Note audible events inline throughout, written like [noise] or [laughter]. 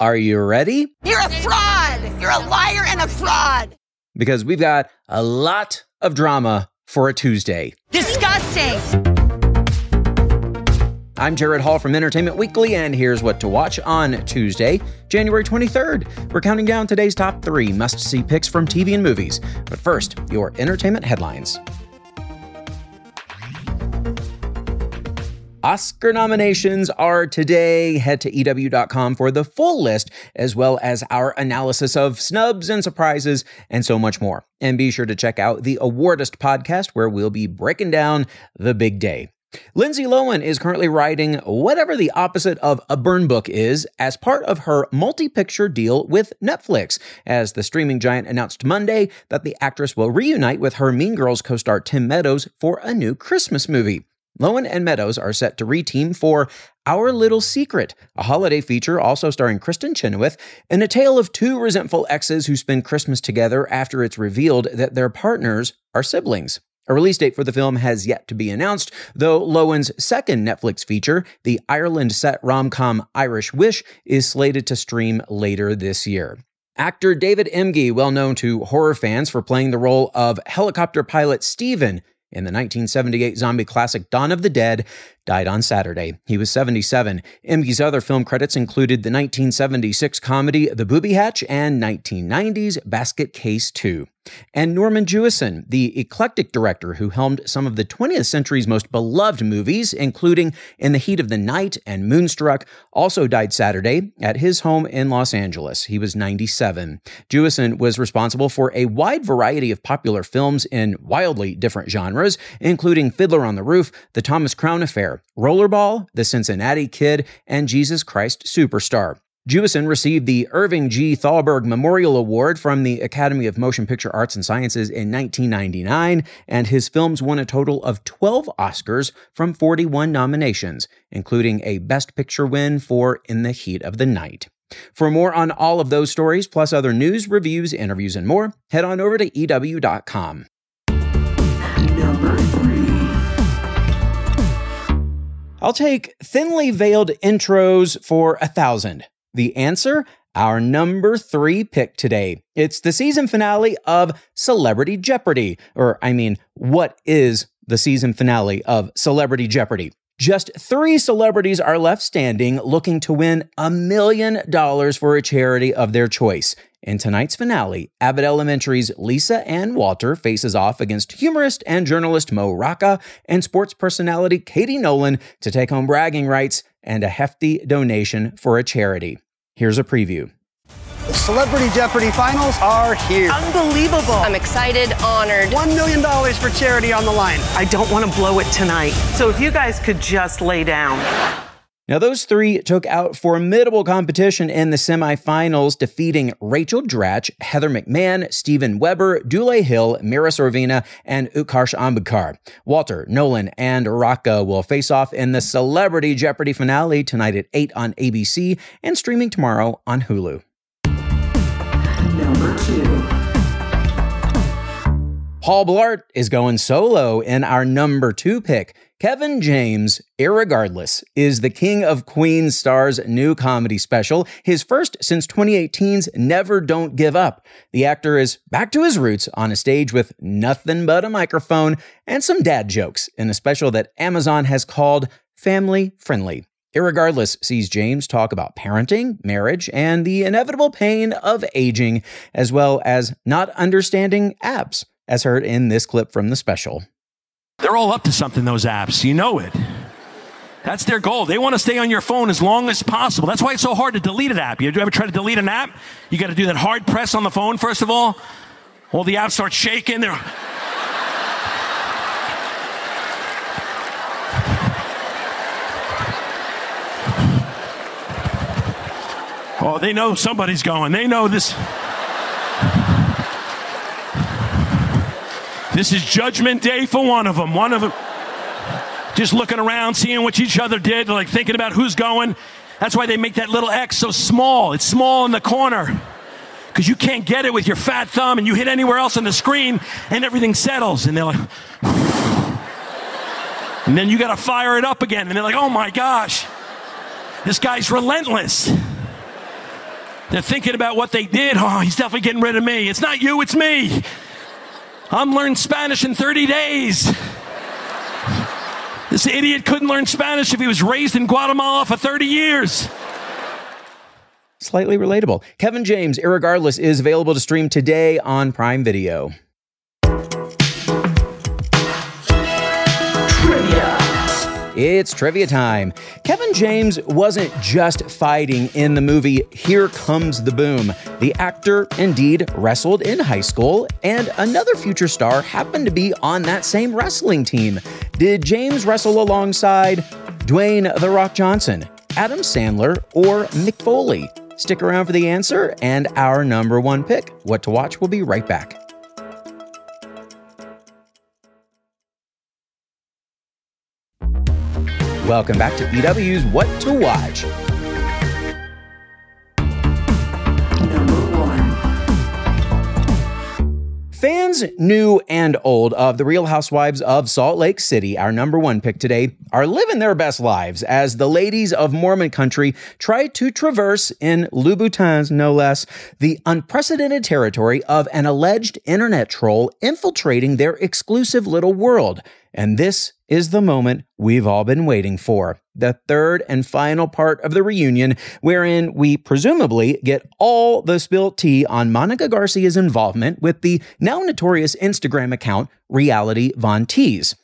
Are you ready? You're a fraud! You're a liar and a fraud! Because we've got a lot of drama for a Tuesday. Disgusting! I'm Jared Hall from Entertainment Weekly, and here's what to watch on Tuesday, January 23rd. We're counting down today's top three must see picks from TV and movies. But first, your entertainment headlines. Oscar nominations are today. Head to EW.com for the full list, as well as our analysis of snubs and surprises and so much more. And be sure to check out the Awardist podcast, where we'll be breaking down the big day. Lindsay Lohan is currently writing whatever the opposite of a burn book is as part of her multi picture deal with Netflix, as the streaming giant announced Monday that the actress will reunite with her Mean Girls co star Tim Meadows for a new Christmas movie. Lohan and Meadows are set to reteam for Our Little Secret, a holiday feature also starring Kristin Chenoweth, and a tale of two resentful exes who spend Christmas together after it's revealed that their partners are siblings. A release date for the film has yet to be announced, though Lohan's second Netflix feature, the Ireland set rom com Irish Wish, is slated to stream later this year. Actor David Emge, well known to horror fans for playing the role of helicopter pilot Steven in the 1978 zombie classic Dawn of the Dead, died on Saturday. He was 77. Emge's other film credits included the 1976 comedy The Booby Hatch and 1990's Basket Case 2. And Norman Jewison, the eclectic director who helmed some of the 20th century's most beloved movies, including In the Heat of the Night and Moonstruck, also died Saturday at his home in Los Angeles. He was 97. Jewison was responsible for a wide variety of popular films in wildly different genres, including Fiddler on the Roof, The Thomas Crown Affair, Rollerball, The Cincinnati Kid, and Jesus Christ Superstar. Jewison received the Irving G. Thalberg Memorial Award from the Academy of Motion Picture Arts and Sciences in 1999, and his films won a total of 12 Oscars from 41 nominations, including a Best Picture win for In the Heat of the Night. For more on all of those stories, plus other news, reviews, interviews, and more, head on over to EW.com. I'll take thinly veiled intros for a thousand. The answer? Our number three pick today. It's the season finale of Celebrity Jeopardy. Or, I mean, what is the season finale of Celebrity Jeopardy? Just three celebrities are left standing looking to win a million dollars for a charity of their choice. In tonight's finale, Abbott Elementary's Lisa Ann Walter faces off against humorist and journalist Mo Rocca and sports personality Katie Nolan to take home bragging rights and a hefty donation for a charity. Here's a preview. The Celebrity Jeopardy finals are here. Unbelievable. I'm excited, honored. $1 million for charity on the line. I don't want to blow it tonight. So if you guys could just lay down. Now, those three took out formidable competition in the semifinals, defeating Rachel Dratch, Heather McMahan, Steven Weber, Dule Hill, Mira Sorvino, and Utkarsh Ambudkar. Walter, Nolan, and Rocca will face off in the Celebrity Jeopardy finale tonight at 8 on ABC and streaming tomorrow on Hulu. Number two. Paul Blart is going solo in our number two pick. Kevin James, Irregardless, is the King of Queens star's new comedy special, his first since 2018's Never Don't Give Up. The actor is back to his roots on a stage with nothing but a microphone and some dad jokes in a special that Amazon has called family friendly. Irregardless sees James talk about parenting, marriage, and the inevitable pain of aging, as well as not understanding apps, as heard in this clip from the special. They're all up to something, those apps. You know it. That's their goal. They want to stay on your phone as long as possible. That's why it's so hard to delete an app. You ever try to delete an app? You got to do that hard press on the phone, first of all. All the apps start shaking. They're. Oh, they know somebody's going. They know this. This is judgment day for one of them. One of them just looking around, seeing what each other did, like thinking about who's going. That's why they make that little X so small. It's small in the corner because you can't get it with your fat thumb and you hit anywhere else on the screen and everything settles. And they're like, [sighs] and then you got to fire it up again. And they're like, oh my gosh, this guy's relentless. They're thinking about what they did. Oh, he's definitely getting rid of me. It's not you, it's me. I'm learning Spanish in 30 days. This idiot couldn't learn Spanish if he was raised in Guatemala for 30 years. Slightly relatable. Kevin James, Irregardless, is available to stream today on Prime Video. It's trivia time. Kevin James wasn't just fighting in the movie Here Comes the Boom. The actor indeed wrestled in high school, and another future star happened to be on that same wrestling team. Did James wrestle alongside Dwayne The Rock Johnson, Adam Sandler, or Mick Foley? Stick around for the answer and our number one pick. What to watch will be right back. Welcome back to EW's What to Watch. New and old of The Real Housewives of Salt Lake City, our number one pick today, are living their best lives as the ladies of Mormon country try to traverse, in Louboutins no less, the unprecedented territory of an alleged internet troll infiltrating their exclusive little world. And this is the moment we've all been waiting for. The third and final part of the reunion, wherein we presumably get all the spilt tea on Monica Garcia's involvement with the now notorious Instagram account Reality Von Tease.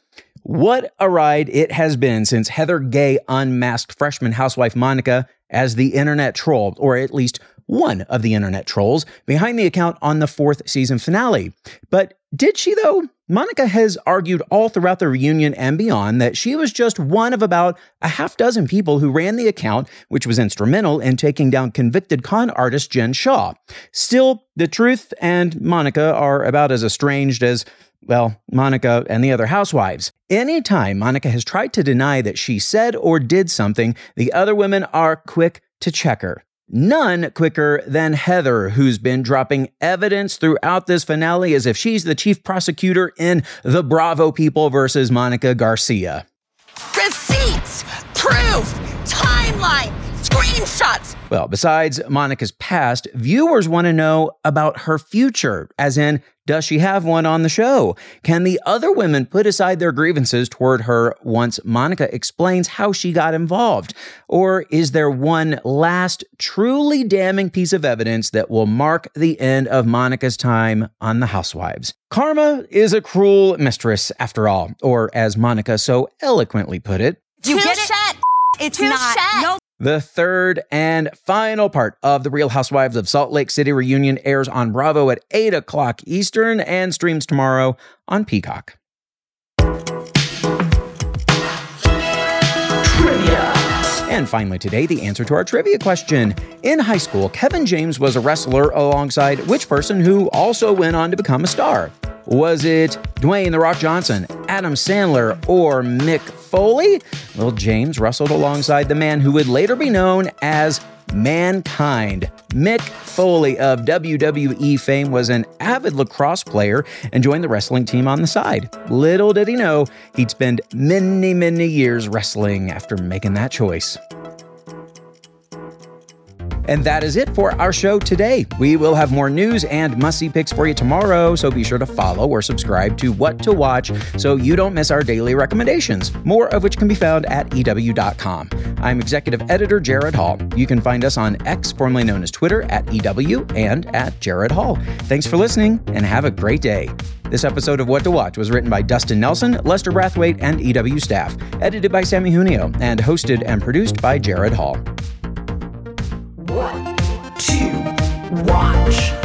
What a ride it has been since Heather Gay unmasked freshman housewife Monica as the internet troll, or at least one of the internet trolls, behind the account on the fourth season finale. But did she, though? Monica has argued all throughout the reunion and beyond that she was just one of about a half dozen people who ran the account, which was instrumental in taking down convicted con artist Jen Shah. Still, the truth and Monica are about as estranged as well, Monica and the other housewives. Anytime Monica has tried to deny that she said or did something, the other women are quick to check her. None quicker than Heather, who's been dropping evidence throughout this finale as if she's the chief prosecutor in The Bravo People versus Monica Garcia. Receipts, proof, timeline, screenshots. Well, besides Monica's past, viewers want to know about her future, as in, does she have one on the show? Can the other women put aside their grievances toward her once Monica explains how she got involved? Or is there one last truly damning piece of evidence that will mark the end of Monica's time on The Housewives? Karma is a cruel mistress, after all, or as Monica so eloquently put it, You get it? It's not. No the third and final part of The Real Housewives of Salt Lake City reunion airs on Bravo at 8 o'clock Eastern and streams tomorrow on Peacock. Trivia. And finally, today, the answer to our trivia question. In high school, Kevin James was a wrestler alongside which person who also went on to become a star? Was it Dwayne The Rock Johnson, Adam Sandler, or Mick Foley? Well, James wrestled alongside the man who would later be known as Mankind. Mick Foley of WWE fame was an avid lacrosse player and joined the wrestling team on the side. Little did he know he'd spend many, many years wrestling after making that choice. And that is it for our show today. We will have more news and must see picks for you tomorrow, so be sure to follow or subscribe to What to Watch so you don't miss our daily recommendations, more of which can be found at EW.com. I'm executive editor Jared Hall. You can find us on X, formerly known as Twitter, at EW and at Jared Hall. Thanks for listening and have a great day. This episode of What to Watch was written by Dustin Nelson, Lester Brathwaite, and EW staff, edited by Sammy Junio, and hosted and produced by Jared Hall. To watch?